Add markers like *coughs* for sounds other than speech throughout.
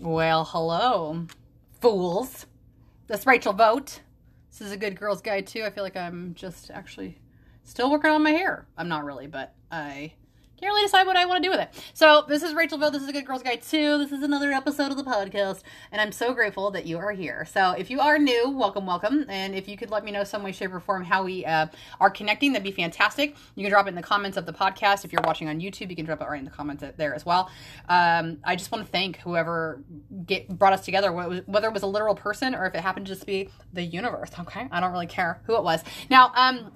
Well, hello, fools. That's Rachel Vote. This is a good girl's guide to. I feel like I'm just actually still working on my hair. I'm not really, but I can't really decide what I want to do with it. So this is Rachel Ville. This is a Good Girls Guide to. This is another episode of the podcast, and I'm so grateful that you are here. So if you are new, welcome, welcome. And if you could let me know some way, shape, or form how we uh, are connecting, that'd be fantastic. You can drop it in the comments of the podcast. If you're watching on YouTube, you can drop it right in the comments there as well. Um, I just want to thank whoever get, brought us together, whether it was a literal person or if it happened to just be the universe. *laughs* Okay, I don't really care who it was. Now, um,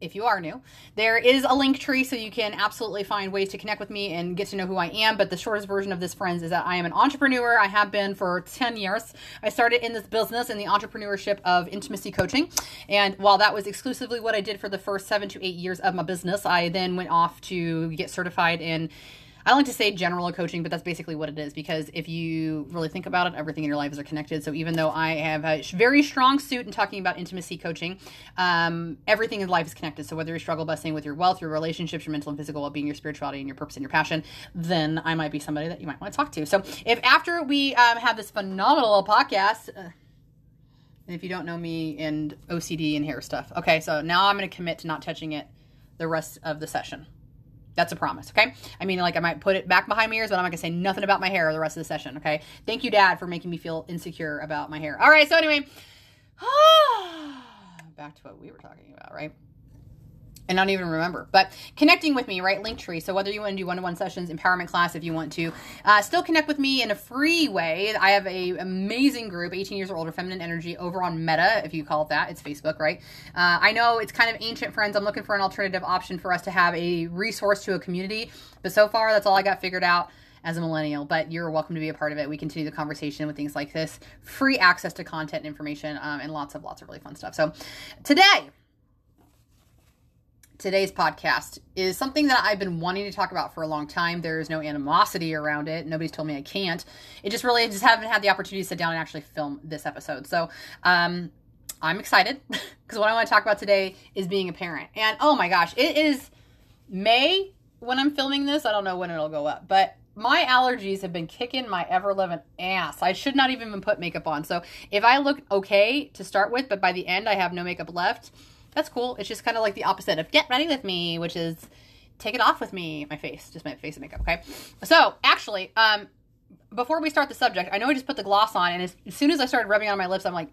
if you are new, there is a Linktree so you can absolutely find ways to connect with me and get to know who I am. But the shortest version of this, friends, is that I am an entrepreneur. I have been for 10 years. I started in this business in the entrepreneurship of intimacy coaching. And while that was exclusively what I did for the first seven to eight years of my business, I then went off to get certified in I like to say general coaching, but that's basically what it is because if you really think about it, everything in your life is connected. So even though I have a very strong suit in talking about intimacy coaching, um, everything in life is connected. So whether you struggle busting with your wealth, your relationships, your mental and physical well being, your spirituality, and your purpose and your passion, then I might be somebody that you might want to talk to. So if after we um, have this phenomenal podcast, uh, and if you don't know me and OCD and hair stuff, okay, so now I'm going to commit to not touching it the rest of the session. That's a promise, okay? I mean, like, I might put it back behind my ears, but I'm not gonna say nothing about my hair the rest of the session, okay? Thank you, Dad, for making me feel insecure about my hair. All right, so anyway, *sighs* back to what we were talking about, right? And I don't even remember. But connecting with me, right? Linktree. So whether you want to do one-to-one sessions, empowerment class, if you want to, uh, still connect with me in a free way. I have a amazing group, 18 years or older, feminine energy, over on Meta, if you call it that. It's Facebook, right? Uh, I know it's kind of ancient, friends. I'm looking for an alternative option for us to have a resource to a community, but so far that's all I got figured out as a millennial, but you're welcome to be a part of it. We continue the conversation with things like this, free access to content and information, um, and lots of lots of really fun stuff. So today today's podcast is something that I've been wanting to talk about for a long time. There's no animosity around it. Nobody's told me I can't. It just really I just haven't had the opportunity to sit down and actually film this episode. So, um, I'm excited *laughs* because what I want to talk about today is being a parent. And oh my gosh, it is May when I'm filming this. I don't know when it'll go up, but my allergies have been kicking my ever living ass. I should not even put makeup on. So if I look okay to start with, but by the end I have no makeup left, that's cool. It's just kind of like the opposite of get ready with me, which is take it off with me. My face, just my face and makeup. Okay. So actually, um, before we start the subject, I know I just put the gloss on, and as, as soon as I started rubbing on my lips, I'm like,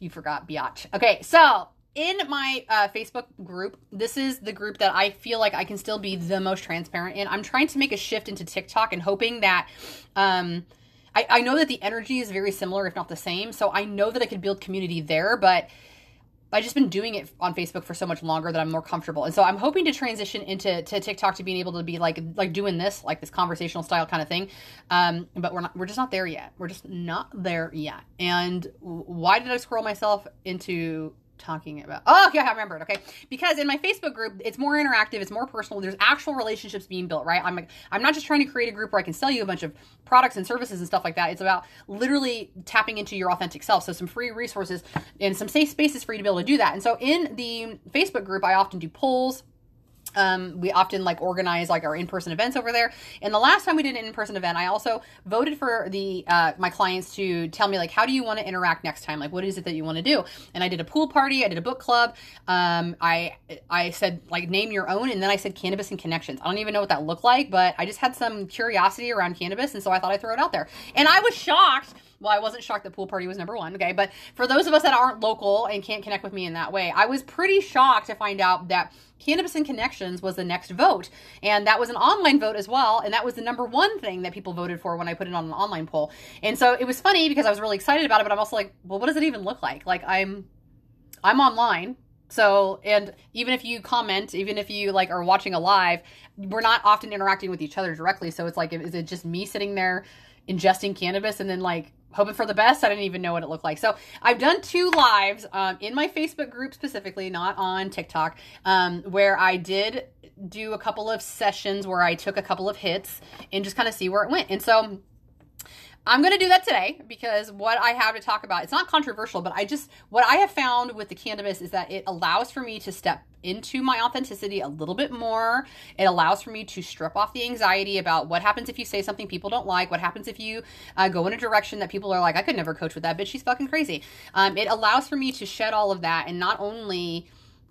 you forgot biatch. Okay, so in my uh, Facebook group, this is the group that I feel like I can still be the most transparent in. I'm trying to make a shift into TikTok and hoping that. Um, I, I know that the energy is very similar, if not the same. So I know that I could build community there, but I've just been doing it on Facebook for so much longer that I'm more comfortable. And so I'm hoping to transition into to TikTok to being able to be like like doing this, like this conversational style kind of thing. Um, but we're not we're just not there yet. We're just not there yet. And why did I scroll myself into talking about? Oh, okay, I remembered. Okay, because in my Facebook group, it's more interactive, it's more personal. There's actual relationships being built, right? I'm like, I'm not just trying to create a group where I can sell you a bunch of products and services and stuff like that. It's about literally tapping into your authentic self. So some free resources and some safe spaces for you to be able to do that. And so in the Facebook group, I often do polls um, we often like organize like our in-person events over there. And the last time we did an in-person event, I also voted for the uh, my clients to tell me like how do you want to interact next time? Like what is it that you want to do? And I did a pool party, I did a book club. Um, I I said like name your own, and then I said cannabis and connections. I don't even know what that looked like, but I just had some curiosity around cannabis, and so I thought I'd throw it out there. And I was shocked well, I wasn't shocked that pool party was number one, okay? But for those of us that aren't local and can't connect with me in that way, I was pretty shocked to find out that Cannabis and Connections was the next vote. And that was an online vote as well. And that was the number one thing that people voted for when I put it on an online poll. And so it was funny because I was really excited about it, but I'm also like, well, what does it even look like? Like I'm I'm online. So, and even if you comment, even if you like are watching a live, we're not often interacting with each other directly. So it's like, is it just me sitting there ingesting cannabis and then like hoping for the best. I didn't even know what it looked like. So I've done two lives um, in my Facebook group specifically, not on TikTok, um, where I did do a couple of sessions where I took a couple of hits and just kind of see where it went. And so I'm going to do that today because what I have to talk about, it's not controversial, but I just, what I have found with the cannabis is that it allows for me to step into my authenticity a little bit more. It allows for me to strip off the anxiety about what happens if you say something people don't like, what happens if you uh, go in a direction that people are like, I could never coach with that bitch, she's fucking crazy. Um, it allows for me to shed all of that and not only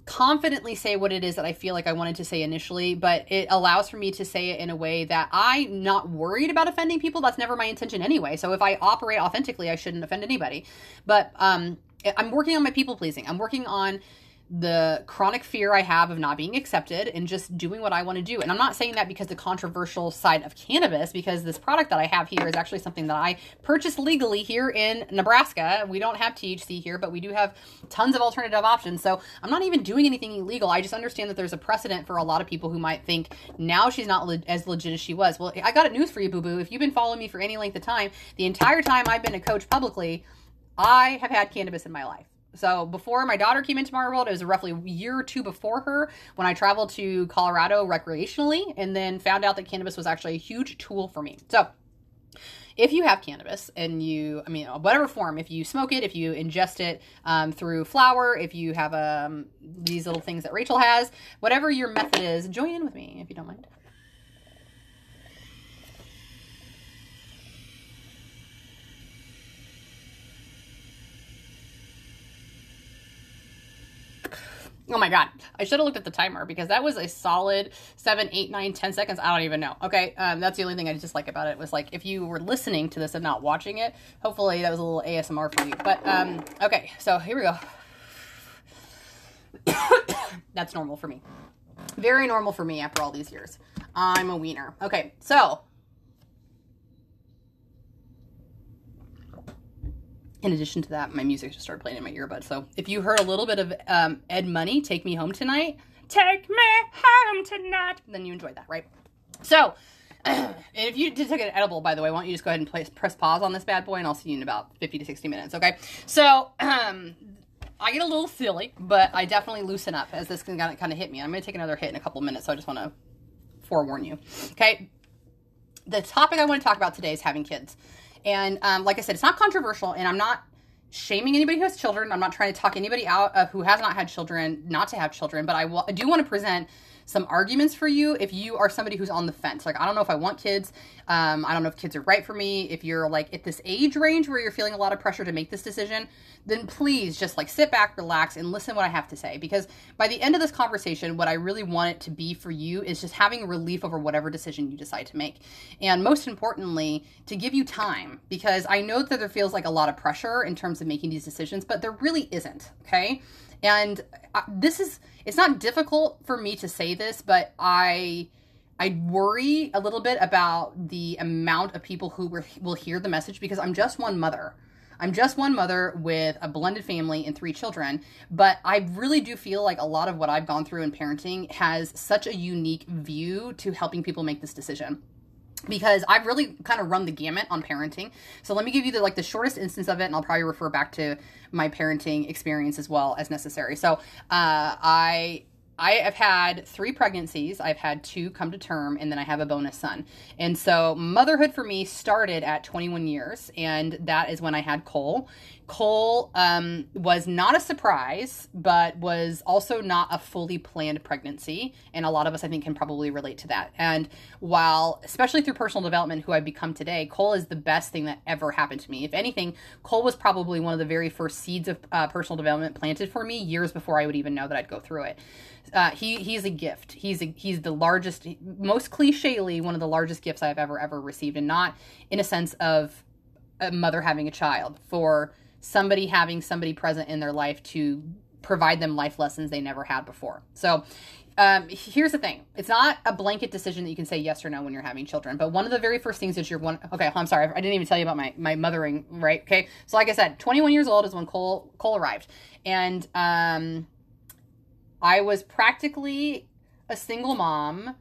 confidently say what it is that I feel like I wanted to say initially, but it allows for me to say it in a way that I'm not worried about offending people. That's never my intention anyway. So if I operate authentically, I shouldn't offend anybody. But um, I'm working on my people pleasing. I'm working on the chronic fear I have of not being accepted and just doing what I want to do. And I'm not saying that because the controversial side of cannabis, because this product that I have here is actually something that I purchased legally here in Nebraska. We don't have THC here, but we do have tons of alternative options. So I'm not even doing anything illegal. I just understand that there's a precedent for a lot of people who might think now she's not le- as legit as she was. Well, I got a news for you, boo boo. If you've been following me for any length of time, the entire time I've been a coach publicly, I have had cannabis in my life. So before my daughter came into my world, it was roughly a year or two before her when I traveled to Colorado recreationally and then found out that cannabis was actually a huge tool for me. So if you have cannabis and you, I mean, whatever form, if you smoke it, if you ingest it um, through flower, if you have um, these little things that Rachel has, whatever your method is, join in with me if you don't mind. Oh my god, I should have looked at the timer because that was a solid seven, eight, nine, ten seconds. I don't even know. Okay, um, that's the only thing I just like about it was like if you were listening to this and not watching it, hopefully that was a little ASMR for you. But um, okay, so here we go. *coughs* that's normal for me. Very normal for me after all these years. I'm a wiener. Okay, so in addition to that, my music just started playing in my earbud. So if you heard a little bit of um, Eddie Money, Take Me Home Tonight, Take Me Home Tonight, then you enjoyed that, right? So *clears throat* if you did take an edible, by the way, why don't you just go ahead and place, press pause on this bad boy and I'll see you in about 50 to 60 minutes, okay? So um, *clears throat* I get a little silly, but I definitely loosen up as this can kind of hit me. I'm going to take another hit in a couple of minutes, so I just want to forewarn you, okay? The topic I want to talk about today is having kids. And um, like I said, it's not controversial, and I'm not shaming anybody who has children. I'm not trying to talk anybody out of who has not had children not to have children, but I, do want to present some arguments for you if you are somebody who's on the fence. Like, I don't know if I want kids. Um, I don't know if kids are right for me. If you're like at this age range where you're feeling a lot of pressure to make this decision, then please just like sit back, relax, and listen what I have to say. Because by the end of this conversation, what I really want it to be for you is just having relief over whatever decision you decide to make. And most importantly, to give you time, because I know that there feels like a lot of pressure in terms of making these decisions, but there really isn't. Okay. And uh, this is, it's not difficult for me to say this, but I, I worry a little bit about the amount of people who will hear the message because I'm just one mother. I'm just one mother with a blended family and three children, but I really do feel like a lot of what I've gone through in parenting has such a unique view to helping people make this decision because I've really kind of run the gamut on parenting. So let me give you the like the shortest instance of it, and I'll probably refer back to my parenting experience as well as necessary. So uh, I I have had three pregnancies. I've had two come to term, and then I have a bonus son. And so motherhood for me started at 21 years, and that is when I had Cole. Cole um, was not a surprise, but was also not a fully planned pregnancy. And a lot of us, I think, can probably relate to that. And while, especially through personal development, who I've become today, Cole is the best thing that ever happened to me. If anything, Cole was probably one of the very first seeds of uh, personal development planted for me years before I would even know that I'd go through it. Uh, he he's a gift. He's a, he's the largest, most clichély, one of the largest gifts I've ever ever received, and not in a sense of a mother having a child for somebody having somebody present in their life to provide them life lessons they never had before. So um, here's the thing. It's not a blanket decision that you can say yes or no when you're having children but one of the very first things is you're one okay i'm sorry i didn't even tell you about my, my mothering right? Okay. So like i said 21 years old is when cole cole arrived. And um, i was practically a single mom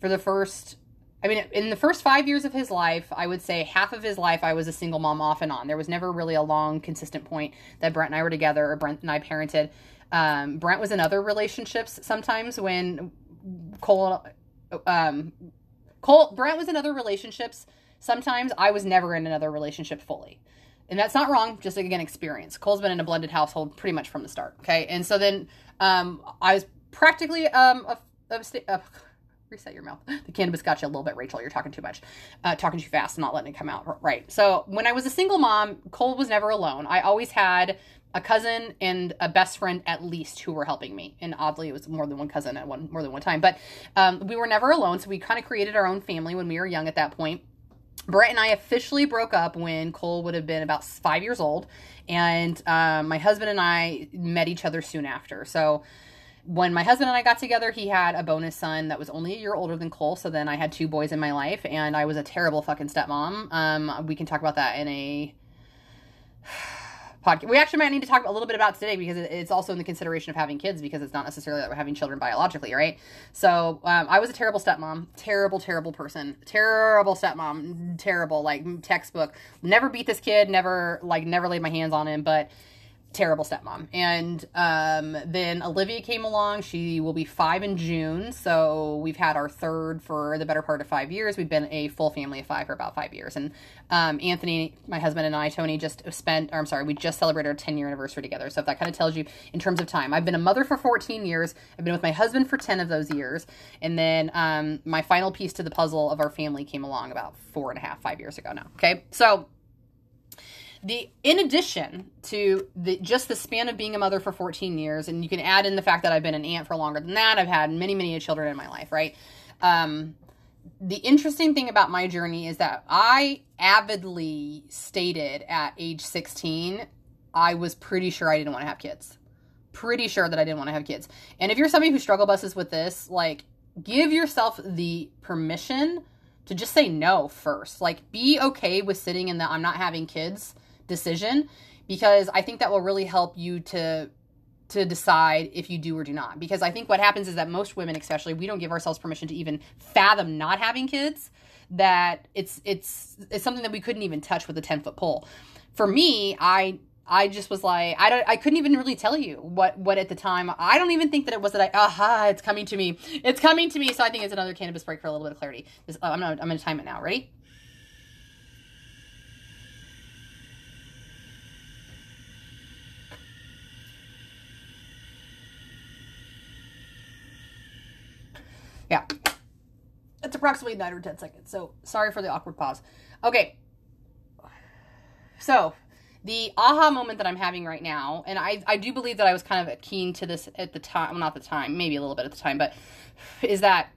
for the first I mean, in the first five years of his life, I would say half of his life I was a single mom off and on. There was never really a long, consistent point that Brent and I were together or Brent and I parented. Um, Brent was in other relationships sometimes when Cole, um, Cole, Brent was in other relationships sometimes. I was never in another relationship fully. And that's not wrong, just again, experience. Cole's been in a blended household pretty much from the start. Okay. And so then um, I was practically um a, a, a reset your mouth. *laughs* The cannabis got you a little bit, Rachel. You're talking too much, uh, talking too fast, not letting it come out right. So when I was a single mom, Cole was never alone. I always had a cousin and a best friend at least who were helping me. And oddly, it was more than one cousin at one more than one time. But um, we were never alone, so we kind of created our own family when we were young at that point. Brent and I officially broke up when Cole would have been about five years old, and um, my husband and I met each other soon after. So when my husband and I got together, he had a bonus son that was only a year older than Cole. So then I had two boys in my life, and I was a terrible fucking stepmom. Um, we can talk about that in a *sighs* podcast. We actually might need to talk a little bit about today because it's also in the consideration of having kids because it's not necessarily that we're having children biologically, right? So um, I was a terrible stepmom, terrible, terrible person, terrible stepmom, terrible, like textbook. Never beat this kid, never like never laid my hands on him, but terrible stepmom. And um, then Olivia came along. She will be five in June. So we've had our third for the better part of five years. We've been a full family of five for about five years. And um, Anthony, my husband, and I, Tony, just spent, or I'm sorry, we just celebrated our 10 year anniversary together. So if that kind of tells you in terms of time, I've been a mother for 14 years. I've been with my husband for 10 of those years. And then um, my final piece to the puzzle of our family came along about four and a half, five years ago now. Okay. So, the in addition to the just the span of being a mother for 14 years and you can add in the fact that i've been an aunt for longer than that i've had many many children in my life right? Um, the interesting thing about my journey is that i avidly stated at age 16 i was pretty sure i didn't want to have kids. Pretty sure that i didn't want to have kids. And if you're somebody who struggle buses with this like give yourself the permission to just say no first. Like be okay with sitting in the i'm not having kids decision because I think that will really help you to to decide if you do or do not. Because I think what happens is that most women, especially, we don't give ourselves permission to even fathom not having kids. That it's it's it's something that we couldn't even touch with a ten foot pole. For me, I I just was like I don't I couldn't even really tell you what what at the time I don't even think that it was that I aha it's coming to me it's coming to me so I think it's another cannabis break for a little bit of clarity. This, oh, I'm gonna I'm gonna time it now. Ready? Yeah. It's approximately nine or 10 seconds. So sorry for the awkward pause. Okay. So the aha moment that I'm having right now, and I, I do believe that I was kind of keen to this at the time, well, not the time, maybe a little bit at the time, but *sighs* is that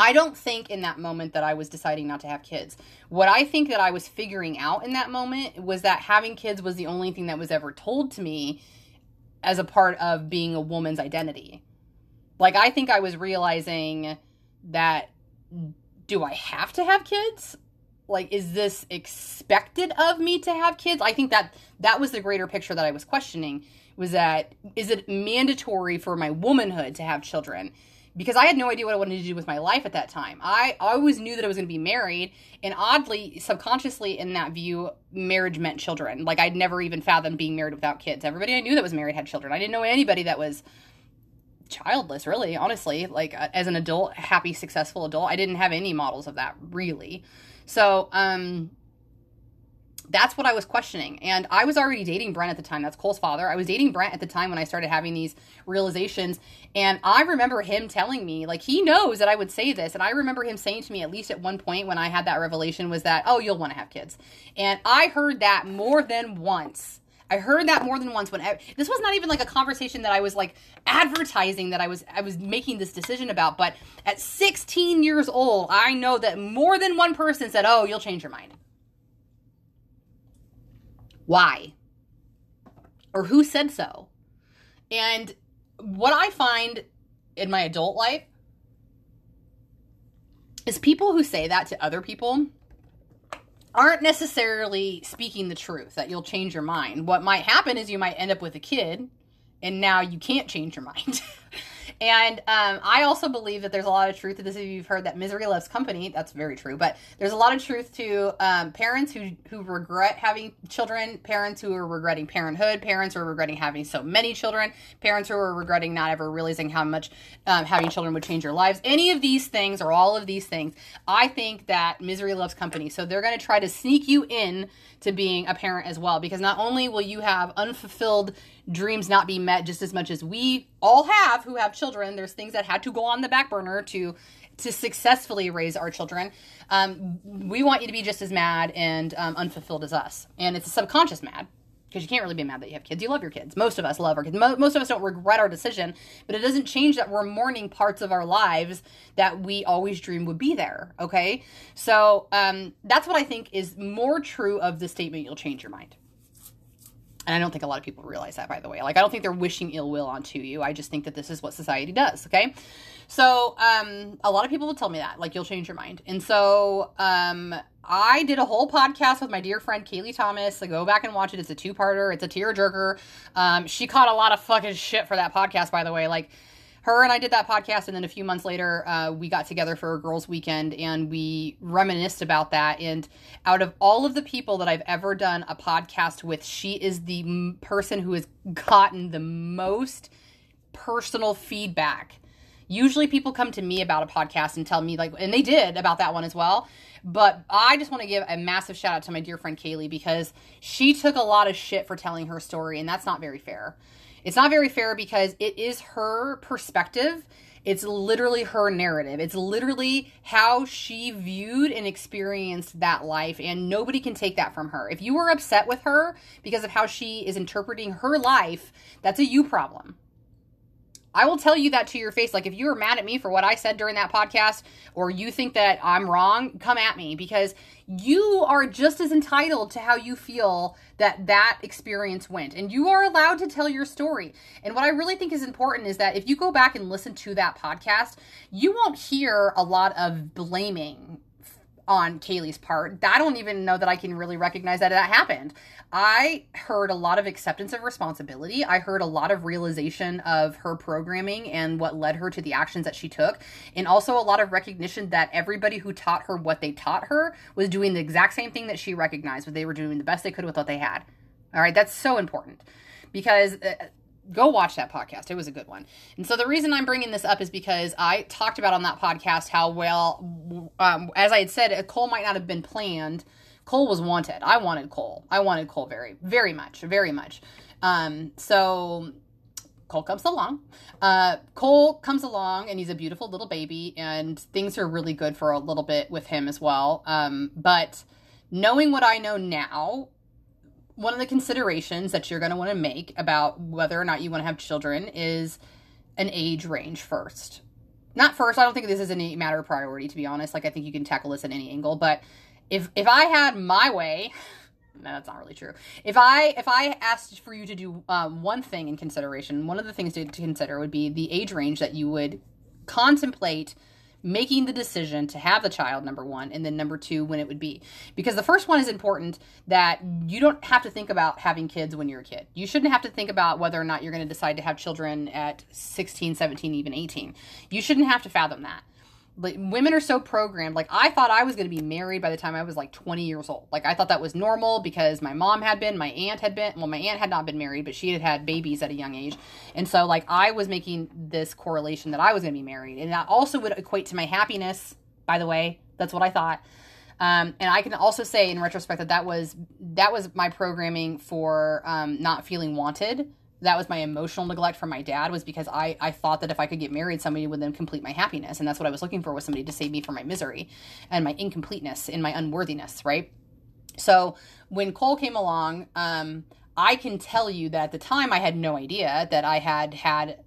I don't think in that moment that I was deciding not to have kids. What I think that I was figuring out in that moment was that having kids was the only thing that was ever told to me as a part of being a woman's identity. Like I think I was realizing that do I have to have kids? Like is this expected of me to have kids? I think that that was the greater picture that I was questioning was that is it mandatory for my womanhood to have children? Because I had no idea what I wanted to do with my life at that time. I always knew that I was going to be married, and oddly, subconsciously, in that view, marriage meant children. Like I'd never even fathomed being married without kids. Everybody I knew that was married had children. I didn't know anybody that was childless really honestly like uh, as an adult happy successful adult i didn't have any models of that really so um that's what I was questioning. And I was already dating Brent at the time. That's Cole's father. I was dating Brent at the time when I started having these realizations. And I remember him telling me, like, he knows that I would say this. And I remember him saying to me, at least at one point when I had that revelation, was that, oh, you'll want to have kids. And I heard that more than once I heard that more than once when I, this was not even like a conversation that I was like advertising that I was I was making this decision about, but at 16 years old, I know that more than one person said, "Oh, you'll change your mind." Why? Or who said so? And what I find in my adult life is people who say that to other people aren't necessarily speaking the truth that you'll change your mind. What might happen is you might end up with a kid and now you can't change your mind. *laughs* And um, I also believe that there's a lot of truth to this. If you've heard that misery loves company, that's very true. But there's a lot of truth to um, parents who who regret having children, parents who are regretting parenthood, parents who are regretting having so many children, parents who are regretting not ever realizing how much um, having children would change your lives. Any of these things or all of these things, I think that misery loves company. So they're going to try to sneak you in to being a parent as well because not only will you have unfulfilled dreams not be met just as much as we all have who have children there's things that had to go on the back burner to to successfully raise our children. Um, we want you to be just as mad and um, unfulfilled as us, and it's a subconscious mad because you can't really be mad that you have kids. You love your kids. Most of us love our kids. most of us don't regret our decision, but it doesn't change that we're mourning parts of our lives that we always dreamed would be there. Okay, so um, that's what I think is more true of the statement. You'll change your mind. And I don't think a lot of people realize that, by the way. Like, I don't think they're wishing ill will onto you. I just think that this is what society does. Okay. So, um, a lot of people will tell me that, like, you'll change your mind. And so, um, I did a whole podcast with my dear friend Kaylee Thomas. Go back and watch it. It's a two parter, it's a tear jerker. Um, she caught a lot of fucking shit for that podcast, by the way. Like, her and I did that podcast, and then a few months later, uh, we got together for a girls' weekend and we reminisced about that. And out of all of the people that I've ever done a podcast with, she is the m- person who has gotten the most personal feedback. Usually, people come to me about a podcast and tell me, like, and they did about that one as well. But I just want to give a massive shout out to my dear friend Kaylee because she took a lot of shit for telling her story, and that's not very fair. It's not very fair because it is her perspective. It's literally her narrative. It's literally how she viewed and experienced that life, and nobody can take that from her. If you were upset with her because of how she is interpreting her life, that's a you problem. I will tell you that to your face. Like, if you are mad at me for what I said during that podcast, or you think that I'm wrong, come at me because you are just as entitled to how you feel that that experience went. And you are allowed to tell your story. And what I really think is important is that if you go back and listen to that podcast, you won't hear a lot of blaming on Kaylee's part. I don't even know that I can really recognize that that happened. I heard a lot of acceptance of responsibility. I heard a lot of realization of her programming and what led her to the actions that she took. And also a lot of recognition that everybody who taught her what they taught her was doing the exact same thing that she recognized, but they were doing the best they could with what they had. All right, that's so important because uh, go watch that podcast. It was a good one. And so the reason I'm bringing this up is because I talked about on that podcast how well, um, as I had said, Cole might not have been planned. Cole was wanted. I wanted Cole. I wanted Cole very, very much, very much. Um, so Cole comes along. Uh, Cole comes along and he's a beautiful little baby, and things are really good for a little bit with him as well. Um, but knowing what I know now, one of the considerations that you're going to want to make about whether or not you want to have children is an age range first. Not first, I don't think this is any matter of priority to be honest. Like I think you can tackle this at any angle, but if if I had my way, *laughs* no, that's not really true. If I if I asked for you to do um, one thing in consideration, one of the things to, to consider would be the age range that you would contemplate making the decision to have the child number one and then number two when it would be. Because the first one is important that you don't have to think about having kids when you're a kid. You shouldn't have to think about whether or not you're going to decide to have children at 16 17 even 18 you shouldn't have to fathom that like women are so programmed. Like i thought i was going to be married by the time i was like 20 years old. Like i thought that was normal because my mom had been my aunt had been well my aunt had not been married but she had had babies at a young age. And so like i was making this correlation that i was going to be married. And that also would equate to my happiness by the way. That's what i thought. Um, and I can also say in retrospect that that was that was my programming for um, not feeling wanted that was my emotional neglect from my dad was because I, I thought that if I could get married, somebody would then complete my happiness. And that's what I was looking for was somebody to save me from my misery and my incompleteness and my unworthiness, right? So when Cole came along, um, I can tell you that at the time I had no idea that I had had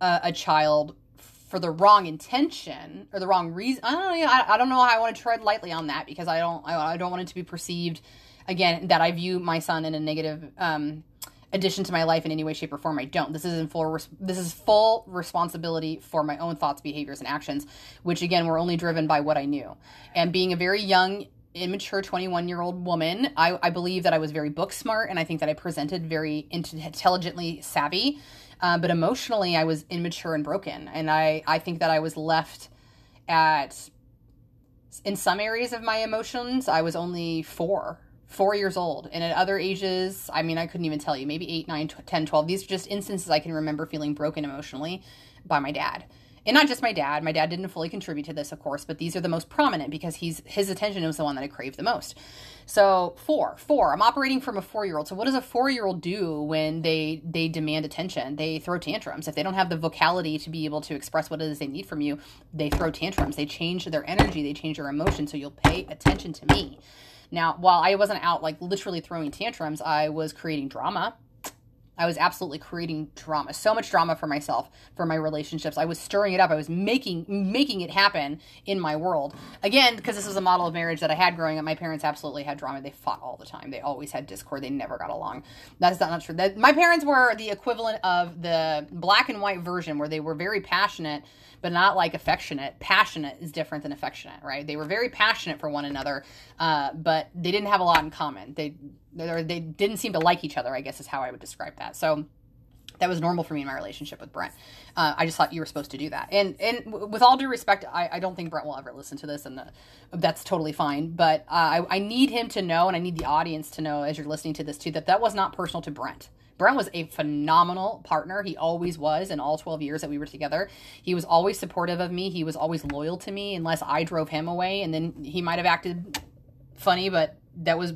a, a child for the wrong intention or the wrong reason. I don't know. I, I don't know how I want to tread lightly on that because I don't, I, I don't want it to be perceived again that I view my son in a negative, um, addition to my life in any way shape or form i don't. This is in full this is full responsibility for my own thoughts behaviors and actions which again were only driven by what i knew. And being a very young immature 21 year old woman I, I believe that i was very book smart and i think that i presented very intelligently savvy uh, but emotionally i was immature and broken. And i i think that i was left at in some areas of my emotions i was only four four years old. And at other ages, I mean, I couldn't even tell you, maybe 8, 9, 10, 12. These are just instances I can remember feeling broken emotionally by my dad. and not just my dad. My dad didn't fully contribute to this, of course, but these are the most prominent because he's his attention was the one that I craved the most. So four, four. I'm operating from a four year old. So what does a four year old do when they they demand attention? They throw tantrums. If they don't have the vocality to be able to express what it is they need from you, they throw tantrums. They change their energy. They change their emotion. So you'll pay attention to me. Now, while I wasn't out like literally throwing tantrums, I was creating drama I was absolutely creating drama, so much drama for myself, for my relationships. I was stirring it up. I was making making it happen in my world. Again, because this was a model of marriage that I had growing up. My parents absolutely had drama. They fought all the time. They always had discord. They never got along. That is not, not true. That my parents were the equivalent of the black and white version, where they were very passionate but not like affectionate. Passionate is different than affectionate, right? They were very passionate for one another, uh, but they didn't have a lot in common. They they didn't seem to like each other. I guess is how I would describe that. So that was normal for me in my relationship with Brent. Uh, I just thought you were supposed to do that. And and with all due respect, I, I don't think Brent will ever listen to this, and the, uh, that's totally fine. But uh, I, I need him to know, and I need the audience to know as you're listening to this too, that that was not personal to Brent. Brent was a phenomenal partner. He always was in all 12 years that we were together. He was always supportive of me. He was always loyal to me unless I drove him away. And then he might have acted funny, but that was,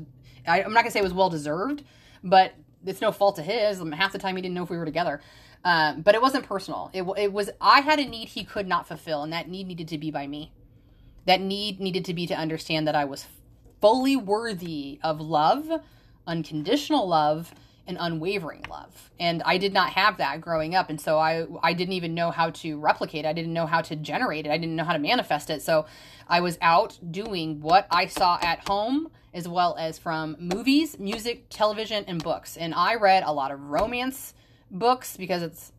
I, am not going to say it was well deserved, but it's no fault of his. Half the time he didn't know if we were together. Um, but it wasn't personal. It, it was, I had a need he could not fulfill, and that need needed to be by me. That need needed to be to understand that I was fully worthy of love, unconditional love, an unwavering love. And I did not have that growing up. And so I, I didn't even know how to replicate it. I didn't know how to generate it. I didn't know how to manifest it. So I was out doing what I saw at home as well as from movies, music, television, and books. And I read a lot of romance books because it's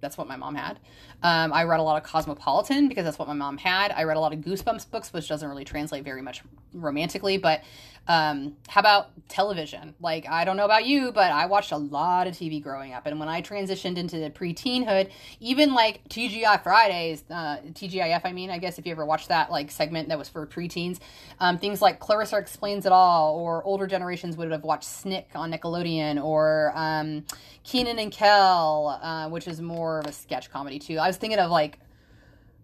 that's what my mom had. Um, I read a lot of Cosmopolitan because that's what my mom had. I read a lot of Goosebumps books, which doesn't really translate very much romantically, but um, how about television? Like, I don't know about you, but I watched a lot of TV growing up. And when I transitioned into the pre-teenhood, even like TGI Fridays, uh, TGIF, I mean, I guess if you ever watched that like segment that was for preteens, um, things like Clarissa Explains It All, or older generations would have watched Snick on Nickelodeon, or um, Kenan and Kel, uh, which is more of a sketch comedy too. I was thinking of like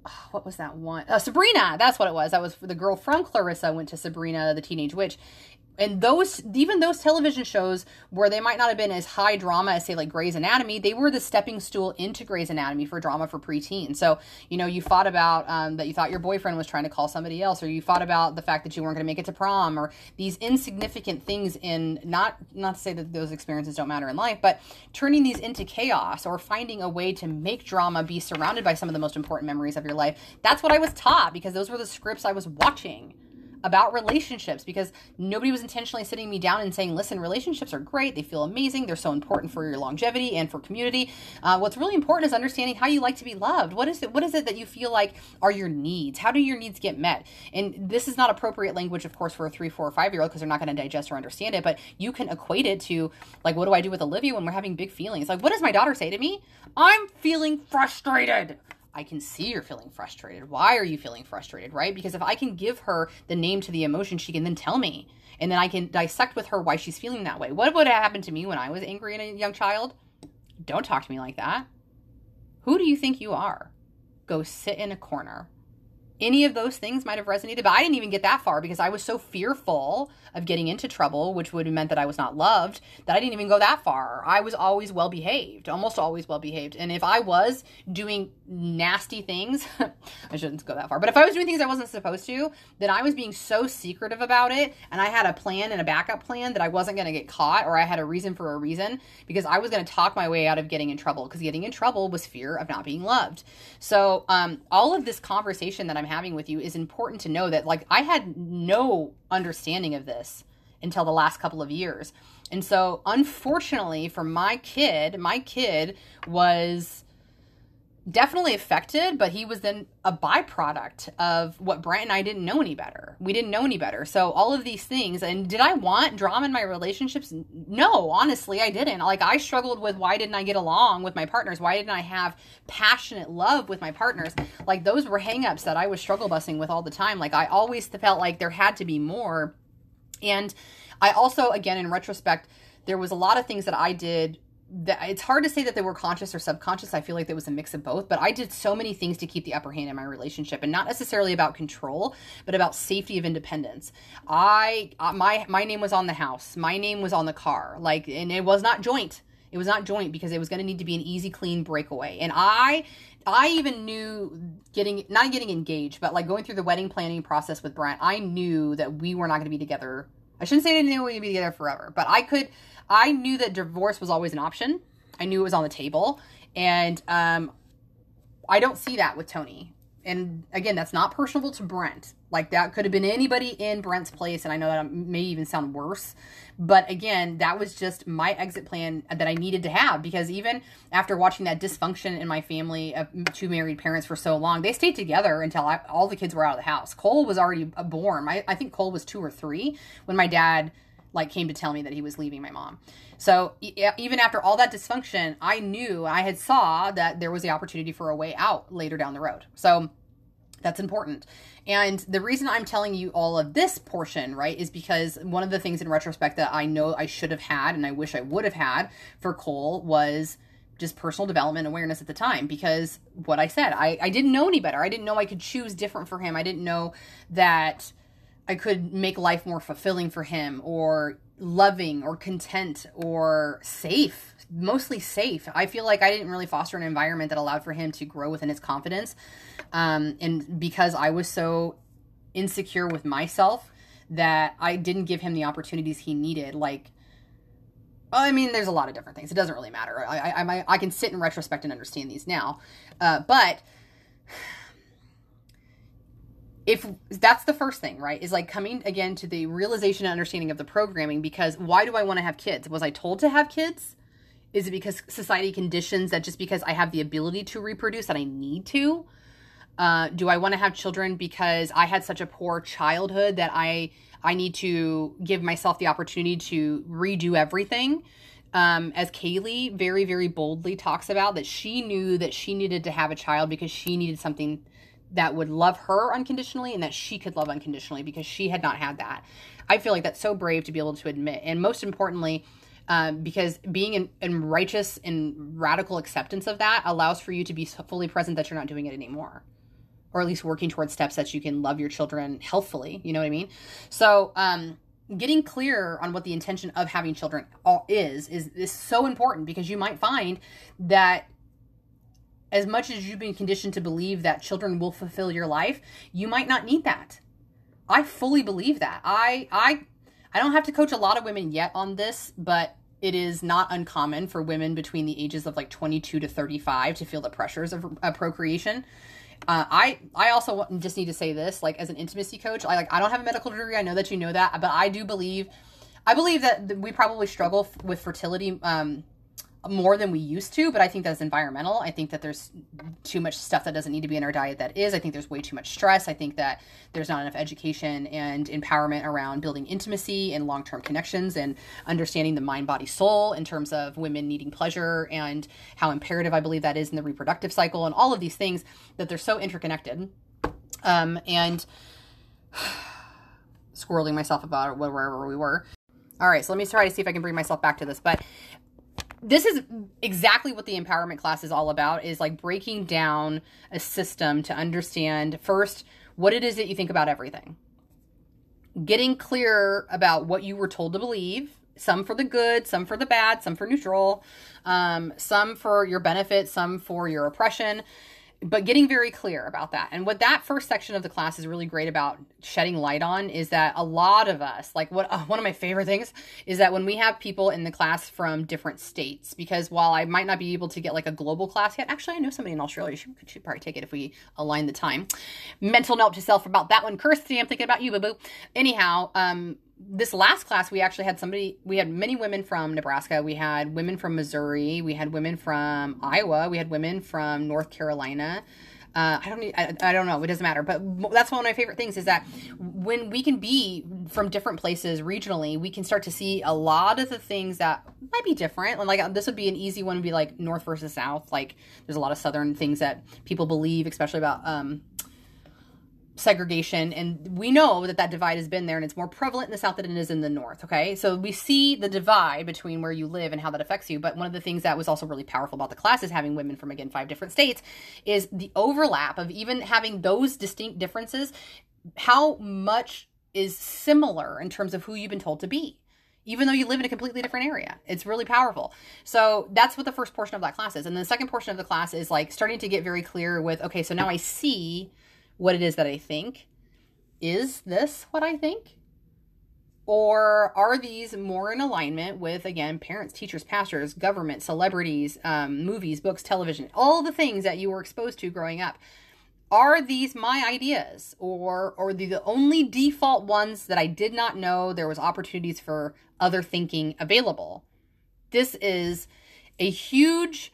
*sighs* what was that one? Uh, Sabrina. That's what it was. That was the girl from Clarissa went to Sabrina the Teenage Witch, and those even those television shows where they might not have been as high drama as say like Grey's Anatomy, they were the stepping stool into Grey's Anatomy for drama for preteen. So you know you thought about um, that you thought your boyfriend was trying to call somebody else, or you fought about the fact that you weren't going to make it to prom, or these insignificant things in not not to say that those experiences don't matter in life, but turning these into chaos or finding a way to make drama be surrounded by some of the most important memories of your life. That's what I was taught because those were the scripts I was watching about relationships because nobody was intentionally sitting me down and saying, listen, relationships are great. They feel amazing. They're so important for your longevity and for community. Uh, what's really important is understanding how you like to be loved. What is it? What is it that you feel like are your needs? How do your needs get met? And this is not appropriate language, of course, for a three, four, or five year old because they're not going to digest or understand it. But you can equate it to like, what do I do with Olivia when we're having big feelings? Like, what does my daughter say to me? I'm feeling frustrated. I can see you're feeling frustrated. Why are you feeling frustrated, right? Because if I can give her the name to the emotion, she can then tell me. And then I can dissect with her why she's feeling that way. What would have happened to me when I was angry and a young child? Don't talk to me like that. Who do you think you are? Go sit in a corner any of those things might have resonated, but I didn't even get that far because I was so fearful of getting into trouble, which would have meant that I was not loved, that I didn't even go that far. I was always well behaved, almost always well behaved. And if I was doing nasty things, *laughs* I shouldn't go that far, but if I was doing things I wasn't supposed to, then I was being so secretive about it. And I had a plan and a backup plan that I wasn't going to get caught or I had a reason for a reason because I was going to talk my way out of getting in trouble because getting in trouble was fear of not being loved. So, um, all of this conversation that I'm having with you is important to know that like I had no understanding of this until the last couple of years. And so unfortunately for my kid, my kid was definitely affected, but he was then a byproduct of what Brent and I didn't know any better. We didn't know any better. So all of these things, and did I want drama in my relationships? No, honestly, I didn't. Like I struggled with why didn't I get along with my partners? Why didn't I have passionate love with my partners? Like those were hangups that I was struggle busting with all the time. Like I always felt like there had to be more. And I also, again, in retrospect, there was a lot of things that I did that it's hard to say that they were conscious or subconscious. I feel like there was a mix of both, but I did so many things to keep the upper hand in my relationship and not necessarily about control, but about safety of independence. I uh, my my name was on the house. My name was on the car. Like and it was not joint. It was not joint because it was going to need to be an easy clean breakaway. And I I even knew getting not getting engaged, but like going through the wedding planning process with Brent, I knew that we were not going to be together. I shouldn't say I didn't know we would be together forever, but I could I knew that divorce was always an option. I knew it was on the table. And um, I don't see that with Tony. And again, that's not personable to Brent. Like that could have been anybody in Brent's place. And I know that may even sound worse. But again, that was just my exit plan that I needed to have because even after watching that dysfunction in my family of two married parents for so long, they stayed together until I, all the kids were out of the house. Cole was already born. I, I think Cole was two or three when my dad like came to tell me that he was leaving my mom. So even after all that dysfunction, I knew I had saw that there was the opportunity for a way out later down the road. So that's important. And the reason I'm telling you all of this portion, right, is because one of the things in retrospect that I know I should have had and I wish I would have had for Cole was just personal development awareness at the time because what I said, I, I didn't know any better. I didn't know I could choose different for him. I didn't know that I could make life more fulfilling for him or loving or content or safe, mostly safe. I feel like I didn't really foster an environment that allowed for him to grow within his confidence. Um, and because I was so insecure with myself that I didn't give him the opportunities he needed, like, I mean, there's a lot of different things. It doesn't really matter. I, I, I, can sit in retrospect and understand these now. Uh, but if that's the first thing, right? Is like coming again to the realization and understanding of the programming because why do I want to have kids? Was I told to have kids? Is it because society conditions that just because I have the ability to reproduce that I need to? Uh, do I want to have children because I had such a poor childhood that I I need to give myself the opportunity to redo everything? Um, as Kaylee very very boldly talks about that she knew that she needed to have a child because she needed something that would love her unconditionally and that she could love unconditionally because she had not had that. I feel like that's so brave to be able to admit. And most importantly, um, because being in, in righteous and radical acceptance of that allows for you to be fully present that you're not doing it anymore or at least working towards steps that you can love your children healthfully you know what i mean so um, getting clear on what the intention of having children is is is so important because you might find that as much as you've been conditioned to believe that children will fulfill your life, you might not need that. I fully believe that. I I I don't have to coach a lot of women yet on this, but it is not uncommon for women between the ages of like 22 to 35 to feel the pressures of, procreation. Uh, I I also just need to say this, like as an intimacy coach, I like I don't have a medical degree. I know that you know that, but I do believe, I believe that we probably struggle with fertility um, more than we used to, but I think that's environmental. I think that there's too much stuff that doesn't need to be in our diet that is. I think there's way too much stress. I think that there's not enough education and empowerment around building intimacy and long term connections and understanding the mind, body, soul in terms of women needing pleasure and how imperative I believe that is in the reproductive cycle and all of these things that they're so interconnected. Um, and *sighs* squirreling myself about wherever we were. All right, so let me try to see if I can bring myself back to this. But this is exactly what the empowerment class is all about is like breaking down a system to understand first what it is that you think about everything. Getting clear about what you were told to believe some for the good some for the bad some for neutral um, some for your benefit some for your oppression but getting very clear about that. And what that first section of the class is really great about shedding light on is that a lot of us, like what uh, one of my favorite things is that when we have people in the class from different states, because while I might not be able to get like a global class yet, actually I know somebody in Australia. She could should probably take it if we align the time. Mental note to self about that one. Kirsty, I'm thinking about you, boo boo. Anyhow, um, this last class we actually had somebody we had many women from nebraska we had women from missouri we had women from iowa we had women from north carolina uh, I don't I, I, don't know. It doesn't matter. But that's one of my favorite things is that when we can be from different places regionally, we can start to see a lot of the things that might be different. And like this would be an easy one to be like north versus south. Like there's a lot of southern things that people believe, especially about um, segregation and we know that that divide has been there and it's more prevalent in the south than it is in the north okay so we see the divide between where you live and how that affects you but one of the things that was also really powerful about the class is having women from again five different states is the overlap of even having those distinct differences how much is similar in terms of who you've been told to be even though you live in a completely different area. It's really powerful. So that's what the first portion of that class is. And the second portion of the class is like starting to get very clear with okay, so now I see what it is that I think. Is this what I think? Or are these more in alignment with, again, parents, teachers, pastors, government, celebrities, um, movies, books, television, all the things that you were exposed to growing up? Are these my ideas? Or, or the, the only default ones that I did not know there was opportunities for other thinking available? This is a huge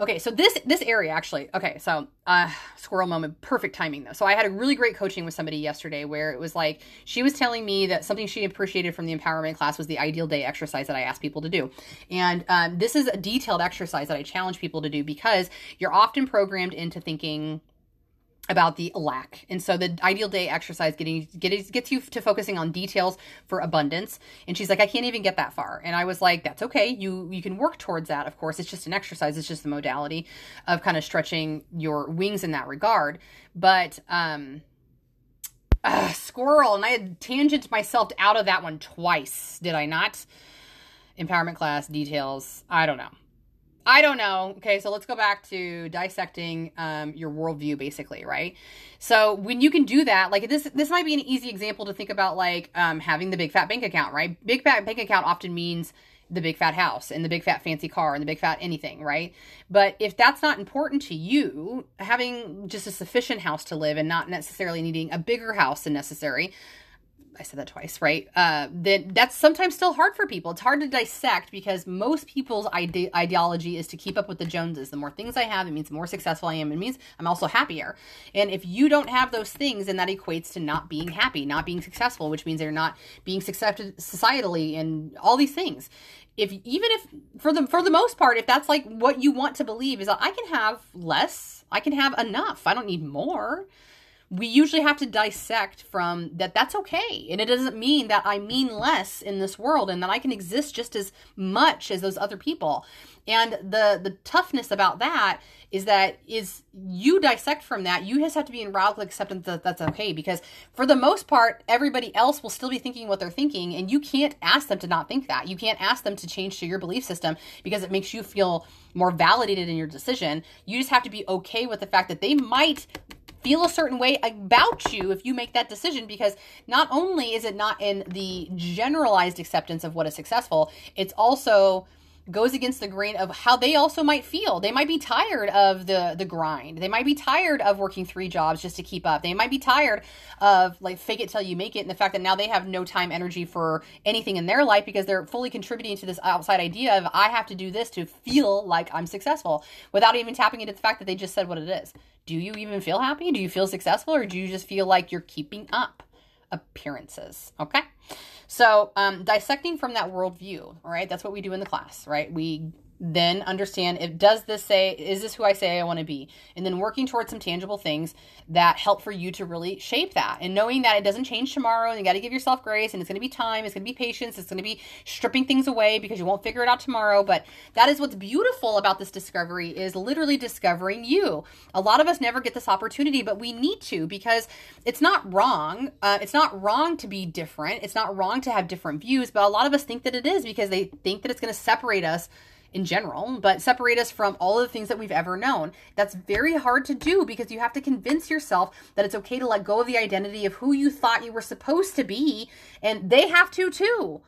Okay, so this this area actually. Okay, so uh squirrel moment, perfect timing though. So I had a really great coaching with somebody yesterday where it was like she was telling me that something she appreciated from the empowerment class was the ideal day exercise that I asked people to do. And um, this is a detailed exercise that I challenge people to do because you're often programmed into thinking about the lack. And so the ideal day exercise getting get, gets you to focusing on details for abundance. And she's like, I can't even get that far. And I was like, that's okay. You you can work towards that. Of course, it's just an exercise. It's just the modality of kind of stretching your wings in that regard. But um uh, squirrel and I had tangent myself out of that one twice. Did I not? Empowerment class details. I don't know. I don't know. Okay, so let's go back to dissecting um, your worldview, basically, right? So when you can do that, like this, this might be an easy example to think about, like um, having the big fat bank account, right? Big fat bank account often means the big fat house and the big fat fancy car and the big fat anything, right? But if that's not important to you, having just a sufficient house to live and not necessarily needing a bigger house than necessary I said that twice, right? Uh, that that's sometimes still hard for people. It's hard to dissect because most people's ide- ideology is to keep up with the Joneses. The more things I have, it means the more successful I am. It means I'm also happier. And if you don't have those things, then that equates to not being happy, not being successful, which means they're not being accepted societally and all these things. If even if for the for the most part, if that's like what you want to believe is I can have less, I can have enough. I don't need more we usually have to dissect from that that's okay. And it doesn't mean that i mean less in this world and that i can exist just as much as those other people. And the the toughness about that is that is you dissect from that you just have to be in radical acceptance that that's okay because for the most part everybody else will still be thinking what they're thinking and you can't ask them to not think that. You can't ask them to change to your belief system because it makes you feel more validated in your decision. You just have to be okay with the fact that they might feel a certain way about you if you make that decision because not only is it not in the generalized acceptance of what is successful, it's also goes against the grain of how they also might feel. They might be tired of the the grind. They might be tired of working three jobs just to keep up. They might be tired of like fake it till you make it and the fact that now they have no time energy for anything in their life because they're fully contributing to this outside idea of I have to do this to feel like I'm successful without even tapping into the fact that they just said what it is. Do you even feel happy? Do you feel successful or do you just feel like you're keeping up appearances? Okay. So, um, dissecting from that worldview, right? That's what we do in the class, right? We then understand if does this say is this who i say i want to be? And then working towards some tangible things that help for you to really shape that. And knowing that it doesn't change tomorrow and you got to give yourself grace and it's going to be time it's going to be patience it's going to be stripping things away because you won't figure it out tomorrow. But that is what's beautiful about this discovery is literally discovering you. A lot of us never get this opportunity but we need to because it's not wrong uh, it's not wrong to be different. It's not wrong to have different views but a lot of us think that it is because they think that it's going to separate us in general, but separate us from all of the things that we've ever known. That's very hard to do because you have to convince yourself that it's okay to let go of the identity of who you thought you were supposed to be, and they have to too.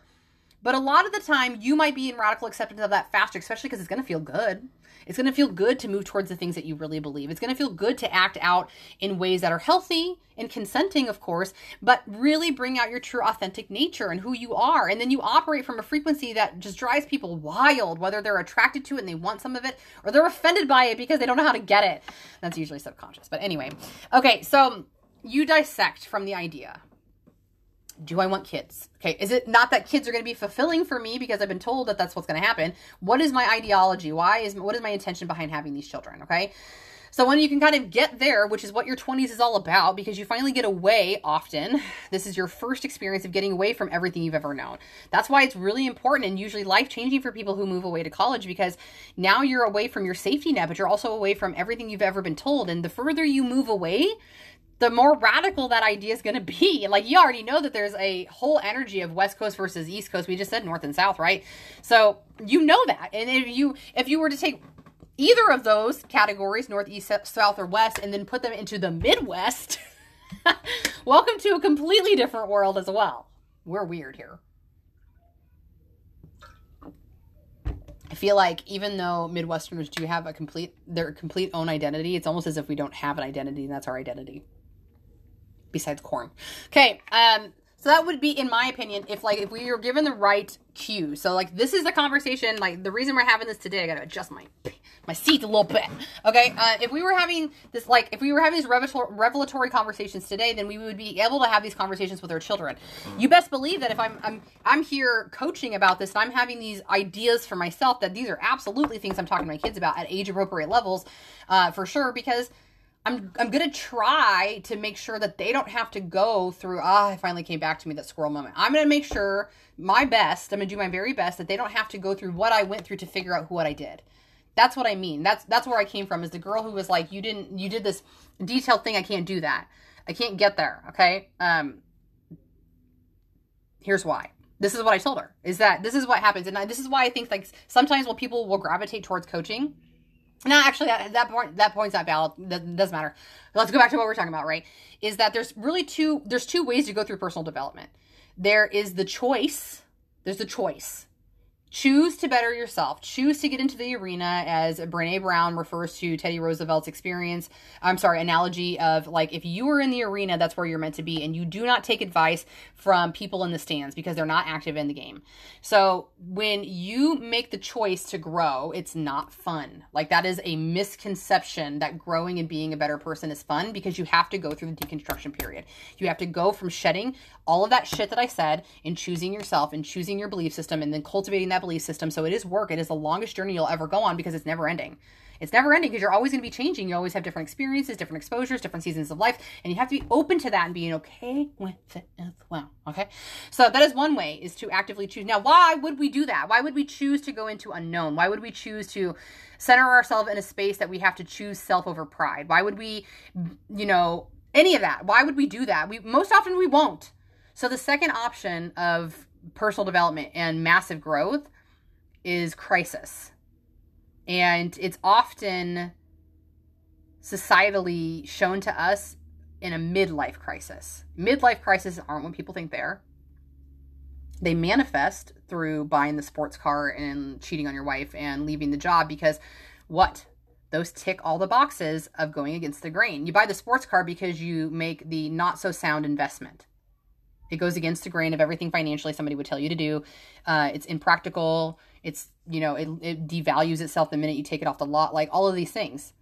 But a lot of the time, you might be in radical acceptance of that faster, especially because it's going to feel good. It's going to feel good to move towards the things that you really believe. It's going to feel good to act out in ways that are healthy and consenting, of course, but really bring out your true authentic nature and who you are. And then you operate from a frequency that just drives people wild, whether they're attracted to it and they want some of it or they're offended by it because they don't know how to get it. That's usually subconscious. But anyway, okay, so you dissect from the idea do I want kids? Okay, is it not that kids are going to be fulfilling for me because I've been told that that's what's going to happen? What is my ideology? Why is what is my intention behind having these children? Okay, So when you can kind of get there, which is what your 20s is all about, because you finally get away often, this is your first experience of getting away from everything you've ever known. That's why it's really important and usually life changing for people who move away to college because now you're away from your safety net, but you're also away from everything you've ever been told. And the further you move away, the more radical that idea is going to be. *laughs* Like you already know that there's a whole energy of West Coast versus East Coast. We just said North and South, right? So you know that. And if you if you were to take either of those categories, north, east, south, or west, and then put them into the Midwest, *laughs* welcome to a completely different world as well. We're weird here. I feel like even though Midwesterners do have a complete their complete own identity, it's almost as if we don't have an identity and that's our identity. Besides corn. Okay, um, so that would be, in my opinion, if like if we were given the right cue. So like this is the conversation. Like the reason we're having this today, I gotta adjust my my seat a little bit. Okay, uh, if we were having this, like if we were having these revelatory conversations today, then we would be able to have these conversations with our children. You best believe that if I'm I'm I'm here coaching about this and I'm having these ideas for myself, that these are absolutely things I'm talking to my kids about at age appropriate levels, uh, for sure, because I'm I'm gonna try to make sure that they don't have to go through ah I finally came back to me that squirrel moment. I'm gonna make sure my best. I'm gonna do my very best that they don't have to go through what I went through to figure out what I did. That's what I mean. That's that's where I came from. Is the girl who was like you didn't you did this detailed thing. I can't do that. I can't get there. Okay. Um. Here's why. This is what I told her. Is that this is what happens, and I, this is why I think like sometimes when people will gravitate towards coaching no, actually, that, that point that point's not valid. That doesn't matter. Let's go back to what we're talking about, right? Is that there's really two there's two ways to go through personal development. There is the choice. There's the choice choose to better yourself. Choose to get into the arena as brene brown refers to teddy roosevelt's experience i'm sorry analogy of like if you are in the arena that's where you're meant to be and you do not take advice from people in the stands because they're not active in the game. So when you make the choice to grow it's not fun. Like that is a misconception that growing and being a better person is fun because you have to go through the deconstruction period. You have to go from shedding all of that shit that i said and choosing yourself and choosing your belief system and then cultivating that system. So it is work. It is the longest journey you'll ever go on because it's never ending. It's never ending because you're always going to be changing. You always have different experiences, different exposures, different seasons of life, and you have to be open to that and being okay with it as well. Okay, so that is one way is to actively choose. Now, why would we do that? Why would we choose to go into unknown? Why would we choose to center ourselves in a space that we have to choose self over pride? Why would we, you know, any of that? Why would we do that? We most often we won't. So the second option of personal development and massive growth is crisis. And it's often societally shown to us in a midlife crisis. Midlife crises aren't what people think they are. They manifest through buying the sports car and cheating on your wife and leaving the job because what? Those tick all the boxes of going against the grain. You buy the sports car because you make the not so sound investment. It goes against the grain of everything financially somebody would tell you to do. Uh, it's impractical. It's, you know, it, it devalues itself the minute you take it off the lot. Like all of these things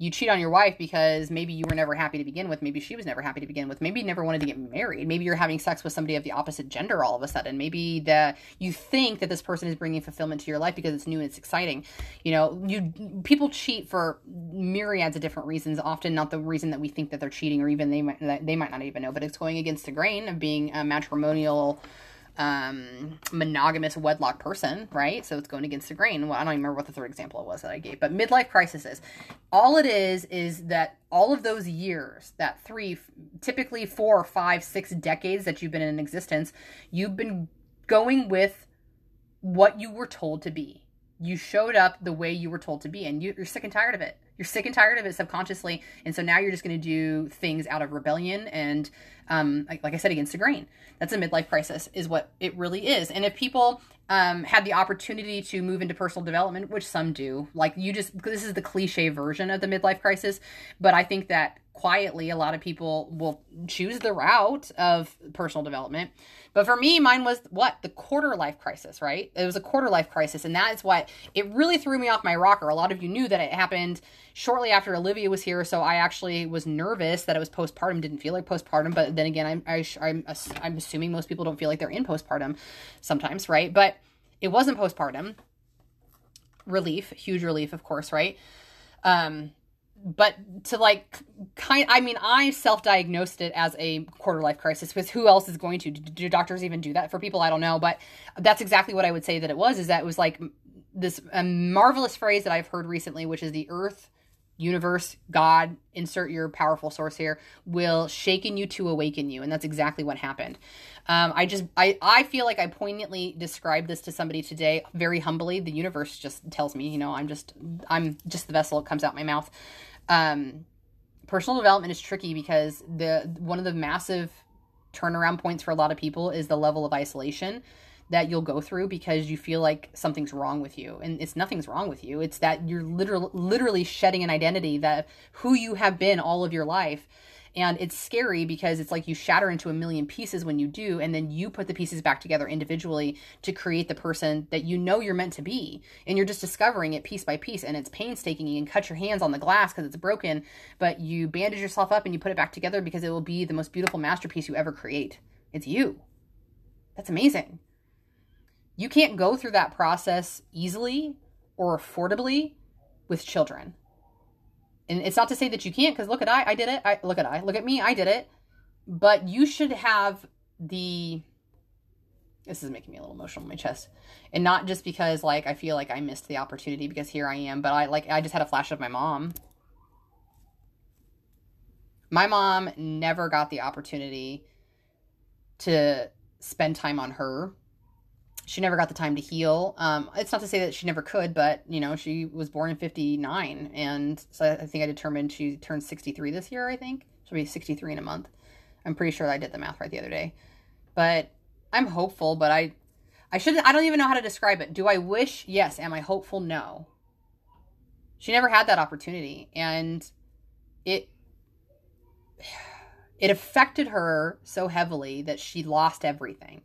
you cheat on your wife because maybe you were never happy to begin with. Maybe she was never happy to begin with. Maybe you never wanted to get married. Maybe you're having sex with somebody of the opposite gender all of a sudden. Maybe that you think that this person is bringing fulfillment to your life because it's new and it's exciting. You know, you people cheat for myriads of different reasons. Often not the reason that we think that they're cheating, or even they might they might not even know. But it's going against the grain of being a matrimonial um, monogamous wedlock person, right? So it's going against the grain. Well, I don't even remember what the third example was that I gave, but midlife crisis is all it is is that all of those years, that three, typically four, five, six decades that you've been in existence, you've been going with what you were told to be. You showed up the way you were told to be, and you, you're sick and tired of it. You're sick and tired of it subconsciously, and so now you're just going to do things out of rebellion and um, like, like I said, against the grain. That's a midlife crisis, is what it really is. And if people um, had the opportunity to move into personal development, which some do, like you just, this is the cliche version of the midlife crisis, but I think that quietly a lot of people will choose the route of personal development. But for me mine was what? The quarter life crisis right? It was a quarter life crisis and that is what it really threw me off my rocker. A lot of you knew that it happened shortly after olivia was here so i actually was nervous that it was postpartum didn't feel like postpartum but then again i'm I, am i I'm assuming most people don't feel like they're in postpartum sometimes right? But it wasn't postpartum. Relief huge relief of course right? Um but to like kind i mean i self-diagnosed it as a quarter life crisis because who else is going to do doctors even do that for people i don't know but that's exactly what i would say that it was is that it was like this marvelous phrase that i've heard recently which is the earth universe, God, insert your powerful source here, will shaken you to awaken you. And that's exactly what happened. Um, I just, I, I feel like I poignantly described this to somebody today very humbly. The universe just tells me, you know, I'm just, I'm just the vessel. It comes out my mouth. Um, personal development is tricky because the, one of the massive turnaround points for a lot of people is the level of isolation that you'll go through because you feel like something's wrong with you. And it's nothing's wrong with you. It's that you're literally literally shedding an identity that who you have been all of your life and it's scary because it's like you shatter into a million pieces when you do and then you put the pieces back together individually to create the person that you know you're meant to be. And you're just discovering it piece by piece and it's painstaking. You can cut your hands on the glass because it's broken but you bandage yourself up and you put it back together because it will be the most beautiful masterpiece you ever create. It's you. That's amazing. You can't go through that process easily or affordably with children. And it's not to say that you can't, because look at I, I did it. I look at I, look at me, I did it. But you should have the this is making me a little emotional in my chest. And not just because like I feel like I missed the opportunity because here I am, but I like I just had a flash of my mom. My mom never got the opportunity to spend time on her she never got the time to heal. Um, it's not to say that she never could, but you know, she was born in '59, and so I think I determined she turned 63 this year. I think she'll be 63 in a month. I'm pretty sure I did the math right the other day, but I'm hopeful. But I, I shouldn't. I don't even know how to describe it. Do I wish? Yes. Am I hopeful? No. She never had that opportunity, and it *sighs* it affected her so heavily that she lost everything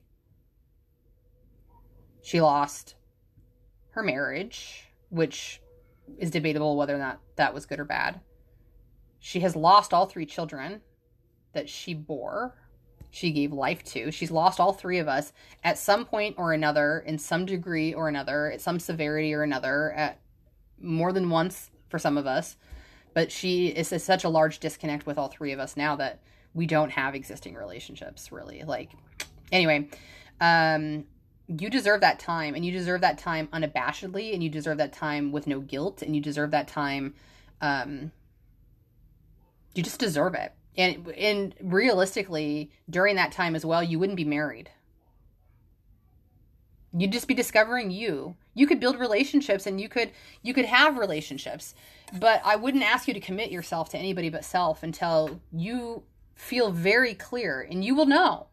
she lost her marriage, which is debatable whether or not that was good or bad. She has lost all three children that she bore, she gave life to. She's lost all three of us at some point or another, in some degree or another, at some severity or another, at more than once for some of us. But she is such a large disconnect with all three of us now that we don't have existing relationships, really. Like, anyway, um, you deserve that time and you deserve that time unabashedly and you deserve that time with no guilt and you deserve that time um you just deserve it. And and realistically during that time as well you wouldn't be married. You'd just be discovering you. You could build relationships and you could you could have relationships but i wouldn't ask you to commit yourself to anybody but self until you feel very clear and you will know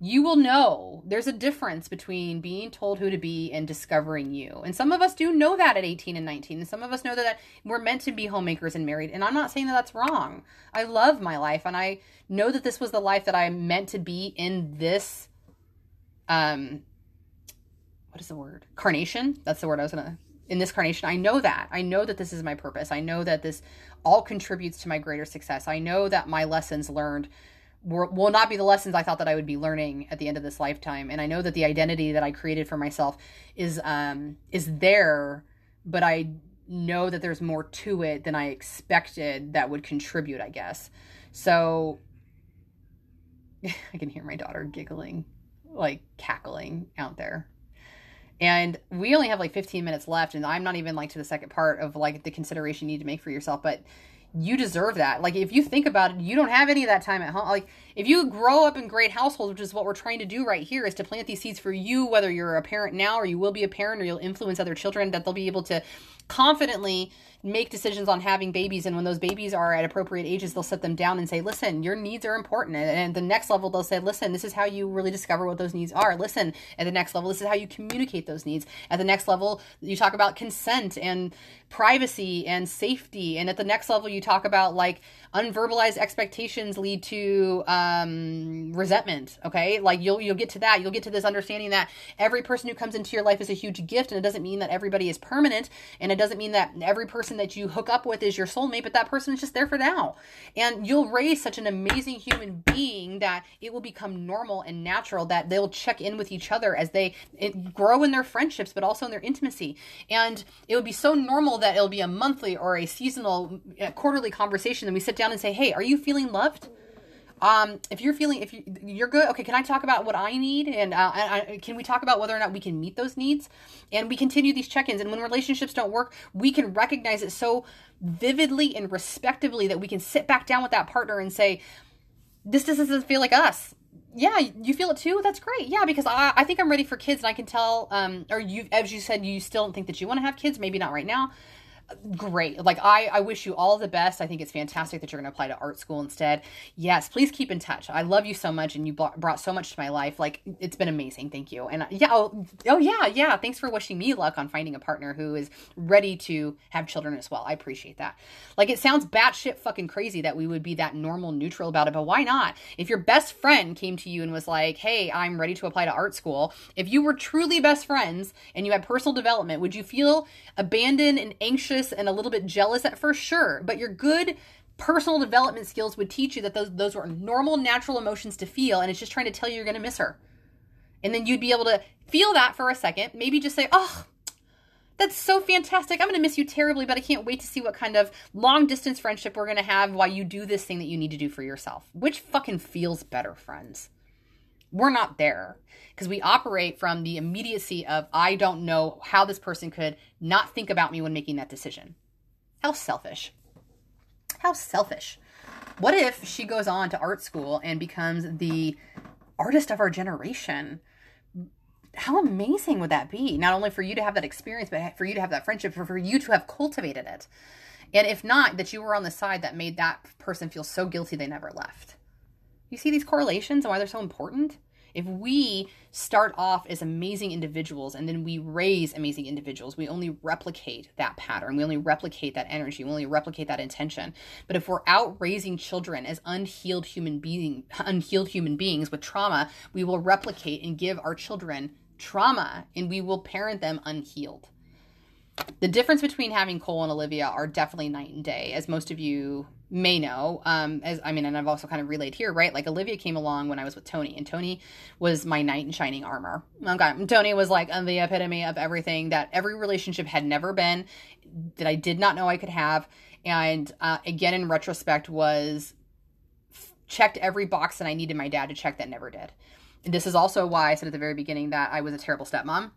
you will know there's a difference between being told who to be and discovering you. And some of us do know that at 18 and 19. And some of us know that we're meant to be homemakers and married. And I'm not saying that that's wrong. I love my life and I know that this was the life that I meant to be in this um what is the word? Carnation? That's the word I was going to in this carnation. I know that. I know that this is my purpose. I know that this all contributes to my greater success. I know that my lessons learned will not be the lessons I thought that I would be learning at the end of this lifetime. And I know that the identity that I created for myself is um is there, but I know that there's more to it than I expected that would contribute, I guess. So *laughs* I can hear my daughter giggling, like cackling out there. And we only have like 15 minutes left, and I'm not even like to the second part of like the consideration you need to make for yourself. But you deserve that. Like if you think about it, you don't have any of that time at home. Like if you grow up in great households, which is what we're trying to do right here, is to plant these seeds for you, whether you're a parent now or you will be a parent or you'll influence other children, that they'll be able to confidently make decisions on having babies and when those babies are at appropriate ages they'll set them down and say listen your needs are important and at the next level they'll say listen this is how you really discover what those needs are listen at the next level this is how you communicate those needs at the next level you talk about consent and privacy and safety and at the next level you talk about like unverbalized expectations lead to um, resentment. Okay, like you'll you'll get to that. You'll get to this understanding that every person who comes into your life is a huge gift, and it doesn't mean that everybody is permanent, and it doesn't mean that every person that you hook up with is your soulmate. But that person is just there for now, and you'll raise such an amazing human being that it will become normal and natural that they'll check in with each other as they grow in their friendships, but also in their intimacy, and it would be so normal that it'll be a monthly or a seasonal, uh, quarterly conversation. Then we sit down and say, "Hey, are you feeling loved?" Um, if you're feeling, if you, you're good, okay, can I talk about what I need? And uh, I, can we talk about whether or not we can meet those needs? And we continue these check ins. And when relationships don't work, we can recognize it so vividly and respectively that we can sit back down with that partner and say, this doesn't feel like us. Yeah, you feel it too. That's great. Yeah, because I, I think I'm ready for kids, and I can tell. Um, or you, as you said, you still don't think that you want to have kids. Maybe not right now great. Like I, I wish you all the best. I think it's fantastic that you're going to apply to art school instead. Yes, please keep in touch. I love you so much, and you brought so much to my life. Like it's been amazing. Thank you. And uh, yeah, oh, oh yeah, yeah. Thanks for wishing me luck on finding a partner who is ready to have children as well. I appreciate that. Like it sounds batshit fucking crazy that we would be that normal neutral about it, but why not? If your best friend came to you and was like, "Hey, I'm ready to apply to art school," if you were truly best friends and you had personal development, would you feel abandoned and anxious? Anxious and a little bit jealous at first, sure, but your good personal development skills would teach you that those those are normal, natural emotions to feel, and it's just trying to tell you you're going to miss her. And then you'd be able to feel that for a second, maybe just say, "Oh, that's so fantastic. I'm going to miss you terribly, but I can't wait to see what kind of long distance friendship we're going to have while you do this thing that you need to do for yourself." Which fucking feels better, friends? We're not there because we operate from the immediacy of I don't know how this person could not think about me when making that decision. How selfish. How selfish. What if she goes on to art school and becomes the artist of our generation? How amazing would that be? Not only for you to have that experience, but for you to have that friendship, for, for you to have cultivated it. And if not, that you were on the side that made that person feel so guilty they never left. You see these correlations and why they're so important? If we start off as amazing individuals and then we raise amazing individuals, we only replicate that pattern. We only replicate that energy. We only replicate that intention. But if we're out raising children as unhealed human being, unhealed human beings with trauma, we will replicate and give our children trauma and we will parent them unhealed. The difference between having Cole and Olivia are definitely night and day, as most of you may know. Um as i mean and i've also kind of relayed here right? Like olivia came along when i was with tony and tony was my knight in shining armor. Okay. Tony was like the epitome of everything that every relationship had never been that i did not know i could have. And uh, again in retrospect was checked every box that i needed my dad to check that never did. And this is also why i said at the very beginning that i was a terrible stepmom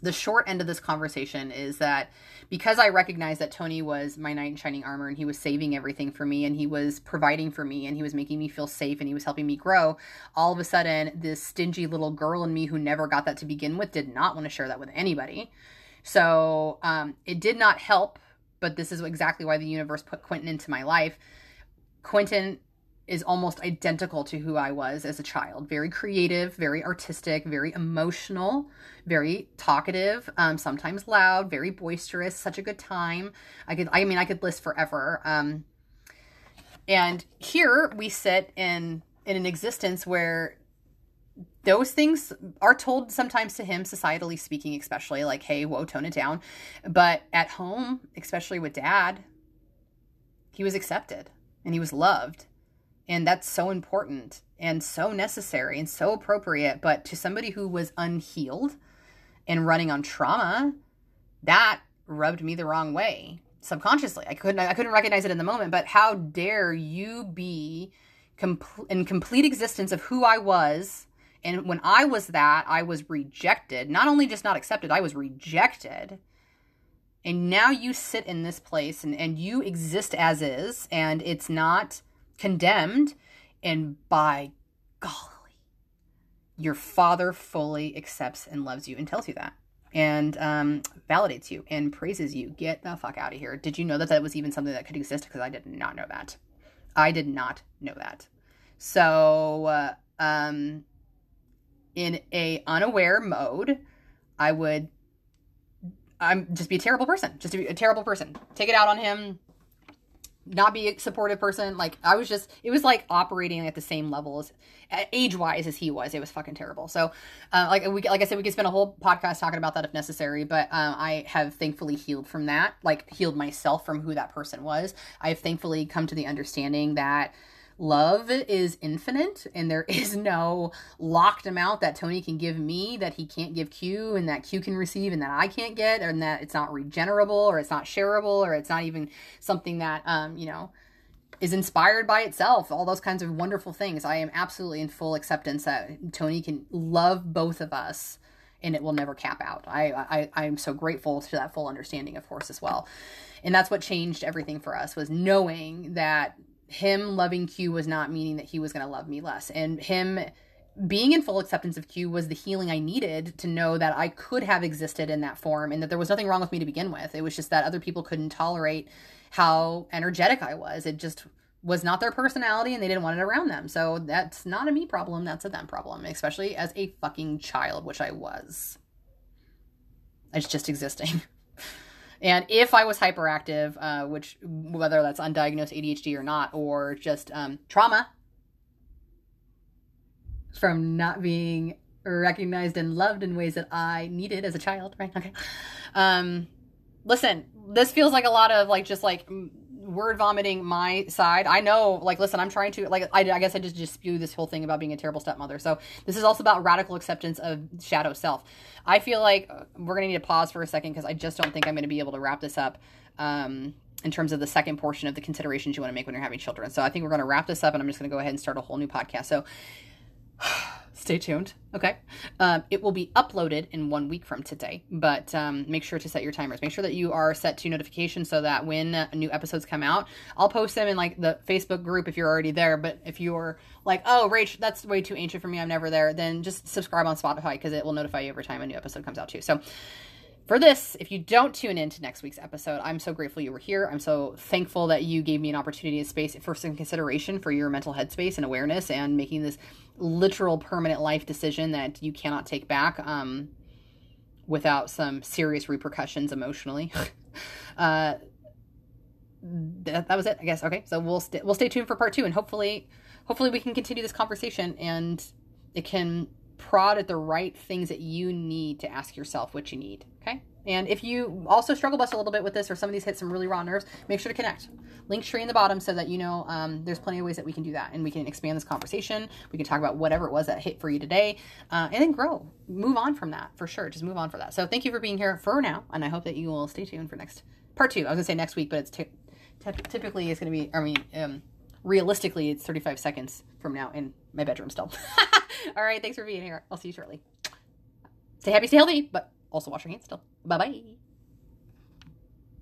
the short end of this conversation is that because I recognized that Tony was my knight in shining armor and he was saving everything for me and he was providing for me and he was making me feel safe and he was helping me grow, all of a sudden, this stingy little girl in me who never got that to begin with did not want to share that with anybody. So um, it did not help, but this is exactly why the universe put Quentin into my life. Quentin is almost identical to who I was as a child. Very creative, very artistic, very emotional, very talkative, um, sometimes loud, very boisterous, such a good time. I could, I mean, I could list forever. Um, and here we sit in in an existence where those things are told sometimes to him, societally speaking, especially like, hey, whoa, tone it down. But at home, especially with dad, he was accepted and he was loved and that's so important and so necessary and so appropriate. But to somebody who was unhealed and running on trauma, that rubbed me the wrong way subconsciously. I couldn't I couldn't recognize it in the moment, but how dare you be in complete existence of who I was and when I was that, I was rejected. Not only just not accepted, I was rejected. And now you sit in this place and, and you exist as is, and it's not condemned, and by golly, your father fully accepts and loves you and tells you that and um, validates you and praises you. Get the fuck out of here. Did you know that that was even something that could exist? Because I did not know that. I did not know that. So, uh, um, in a unaware mode, I would, I'm just be a terrible person. Just to be a terrible person. Take it out on him not be a supportive person. Like I was just, it was like operating at the same level as age wise as he was. It was fucking terrible. So, uh, like we, like I said, we could spend a whole podcast talking about that if necessary. But um, I have thankfully healed from that, like healed myself from who that person was. I have thankfully come to the understanding that love is infinite and there *laughs* is no locked amount that Tony can give me that he can't give Q and that Q can receive and that I can't get and that it's not regenerable or it's not shareable or it's not even something that um you know is inspired by itself. All those kinds of wonderful things. I am absolutely in full acceptance that Tony can love both of us and it will never cap out. I I I'm so grateful to that full understanding of course as well. And that's what changed everything for us was knowing that him loving Q was not meaning that he was going to love me less. And him being in full acceptance of Q was the healing I needed to know that I could have existed in that form and that there was nothing wrong with me to begin with. It was just that other people couldn't tolerate how energetic I was. It just was not their personality and they didn't want it around them. So that's not a me problem, that's a them problem, especially as a fucking child, which I was. It's just existing. *laughs* And if I was hyperactive, uh, which whether that's undiagnosed ADHD or not, or just um, trauma from not being recognized and loved in ways that I needed as a child, right? Okay. Um, listen, this feels like a lot of like just like word vomiting my side. I know, like, listen, I'm trying to, like, I, I guess I just, just spew this whole thing about being a terrible stepmother. So this is also about radical acceptance of shadow self. I feel like we're going to need to pause for a second because I just don't think I'm going to be able to wrap this up. Um, in terms of the second portion of the considerations you want to make when you're having children. So I think we're going to wrap this up and I'm just going to go ahead and start a whole new podcast. So stay tuned. Okay. Um, it will be uploaded in one week from today, but um, make sure to set your timers. Make sure that you are set to notifications so that when uh, new episodes come out, I'll post them in like the Facebook group if you're already there. But if you're like, oh, Rach, that's way too ancient for me, I'm never there, then just subscribe on Spotify because it will notify you every time a new episode comes out too. So for this, if you don't tune in to next week's episode, I'm so grateful you were here. I'm so thankful that you gave me an opportunity and space for some consideration for your mental headspace and awareness and making this literal permanent life decision that you cannot take back um, without some serious repercussions emotionally. *laughs* uh, that, that was it, I guess. Okay, so we'll we st- we'll stay tuned for part two, and hopefully, hopefully we can continue this conversation and it can prod at the right things that you need to ask yourself what you need. Okay. And if you also struggle bust a little bit with this or some of these hit some really raw nerves, make sure to connect. Linktree in the bottom so that you know um, there's plenty of ways that we can do that and we can expand this conversation. We can talk about whatever it was that hit for you today uh, and then grow. Move on from that for sure. Just move on for that. So thank you for being here for now. And I hope that you will stay tuned for next part two. I was going to say next week, but it's t- typically it's going to be, I mean, um, realistically, it's 35 seconds from now in my bedroom still. *laughs* All right. Thanks for being here. I'll see you shortly. Stay happy, stay healthy, but also wash your hands still. Bye bye.